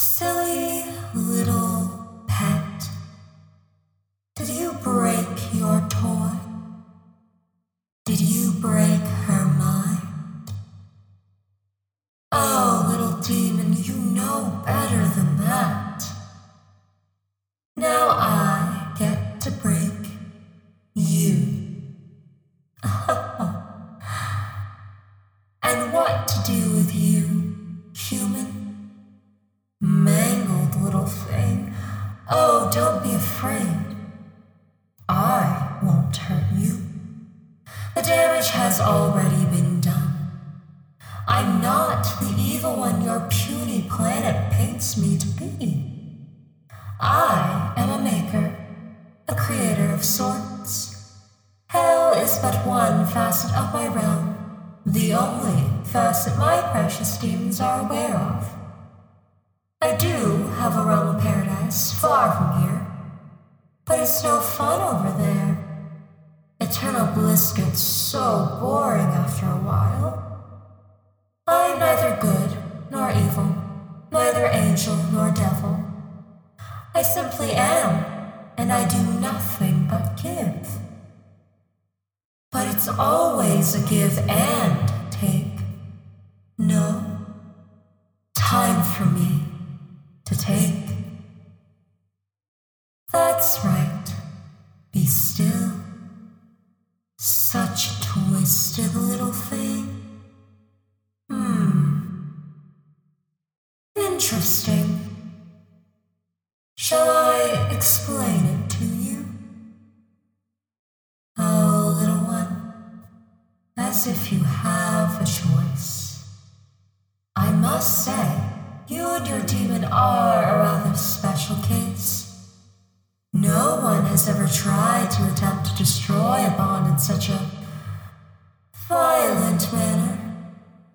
Silly Oh, don't be afraid. I won't hurt you. The damage has already been done. I'm not the evil one your puny planet paints me to be. I am a maker, a creator of sorts. Hell is but one facet of my realm, the only facet my precious demons are aware of. I do have a realm of far from here, but it's no fun over there. Eternal bliss gets so boring after a while. I'm neither good nor evil, neither angel nor devil. I simply am, and I do nothing but give. But it's always a give and That's right. Be still. Such a twisted little thing. Hmm. Interesting. Shall I explain it to you? Oh, little one, as if you have a choice. I must say, you and your demon are a rather special case. No one has ever tried to attempt to destroy a bond in such a violent manner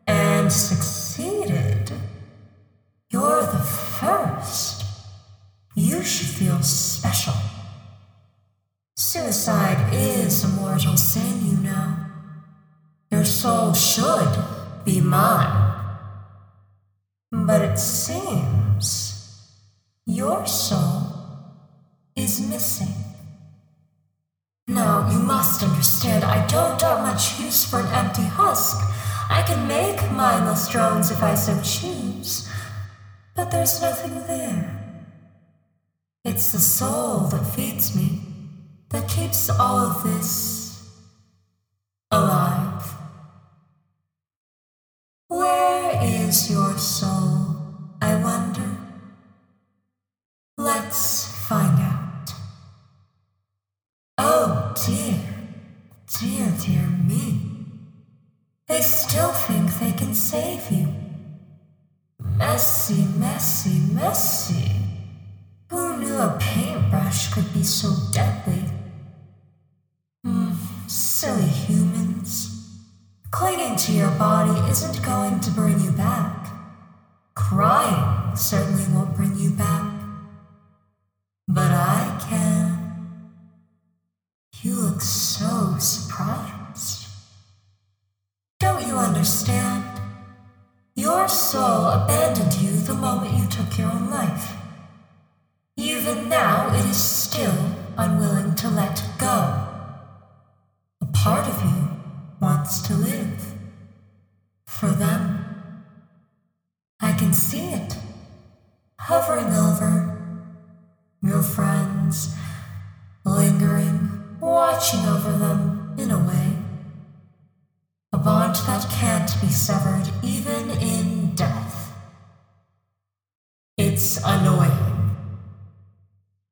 and succeeded. You're the first. You should feel special. Suicide is a mortal sin, you know. Your soul should be mine. But it seems your soul missing. No, you must understand, I don't have much use for an empty husk. I can make mindless drones if I so choose, but there's nothing there. It's the soul that feeds me, that keeps all of this alive. Still think they can save you. Messy, messy, messy. Who knew a paintbrush could be so deadly? Hmm, silly humans. Clinging to your body isn't going to bring you back. Crying certainly won't bring you back. But I can. You look so surprised. Understand? Your soul abandoned you the moment you took your own life. Even now, it is still unwilling to let go. A part of you wants to live. For them. I can see it. Hovering over your friends, lingering, watching over them be severed even in death. It's annoying.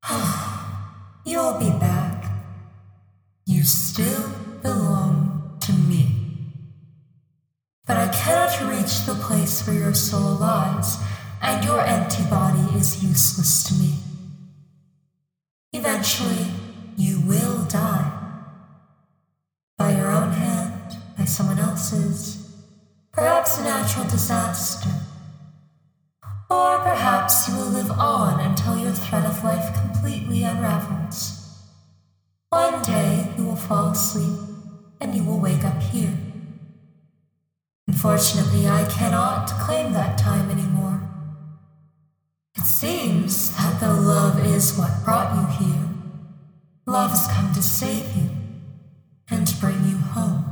You'll be back. You still belong to me. But I cannot reach the place where your soul lies, and your empty body is useless to me. Eventually, you will die. By your own hand, by someone else's. Perhaps a natural disaster. Or perhaps you will live on until your thread of life completely unravels. One day you will fall asleep and you will wake up here. Unfortunately, I cannot claim that time anymore. It seems that though love is what brought you here, love has come to save you and bring you home.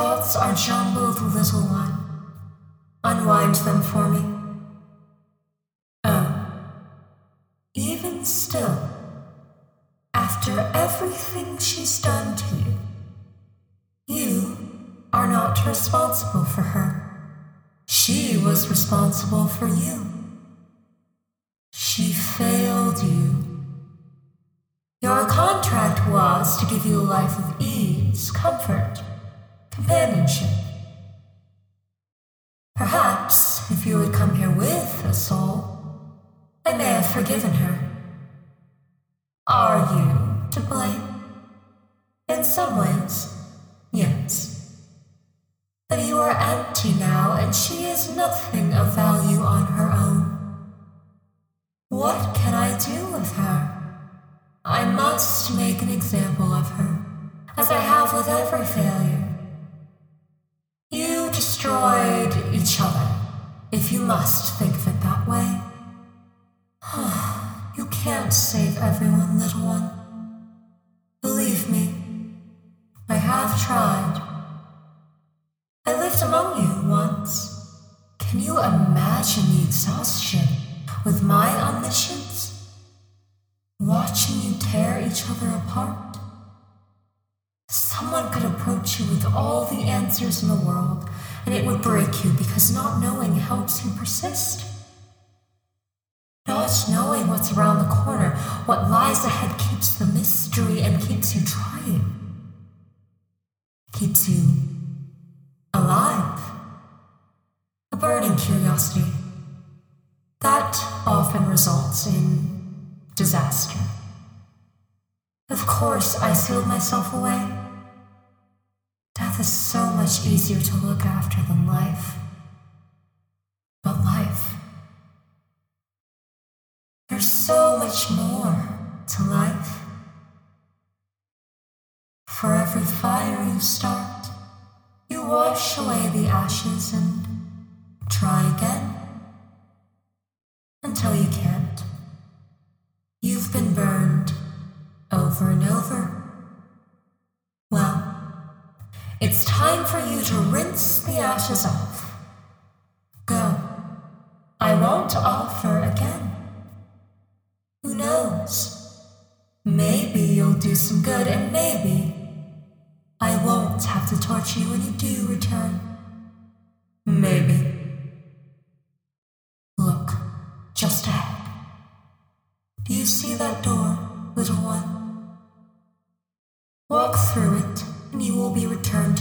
Thoughts are jumbled, little one. Unwind them for me. Oh. Even still, after everything she's done to you, you are not responsible for her. She was responsible for you. She failed you. Your contract was to give you a life of ease, comfort, Perhaps if you had come here with a soul, I may have forgiven her. Are you to blame? In some ways, yes. But you are empty now, and she is nothing of value on her own. What can I do with her? I must make an example of her, as I have with every failure. You destroyed each other, if you must think of it that way. you can't save everyone, little one. Believe me, I have tried. I lived among you once. Can you imagine the exhaustion with my omniscience? Watching you tear each other apart? Someone could approach you with all the answers in the world, and it would break you because not knowing helps you persist. Not knowing what's around the corner, what lies ahead keeps the mystery and keeps you trying. Keeps you alive. A burning curiosity. That often results in disaster. Of course, I sealed myself away. Is so much easier to look after than life. But life. There's so much more to life. For every fire you start, you wash away the ashes and try again. Until you can't. You've been burned over and over. It's time for you to rinse the ashes off. Go. I won't offer again. Who knows? Maybe you'll do some good, and maybe I won't have to torture you when you do return. Maybe. Look, just ahead. Do you see that door, little one?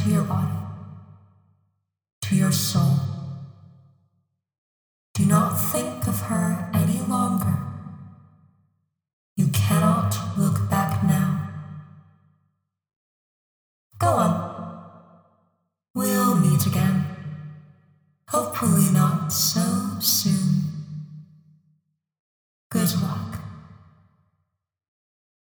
To your body, to your soul. Do not think of her any longer. You cannot look back now. Go on. We'll meet again. Hopefully not so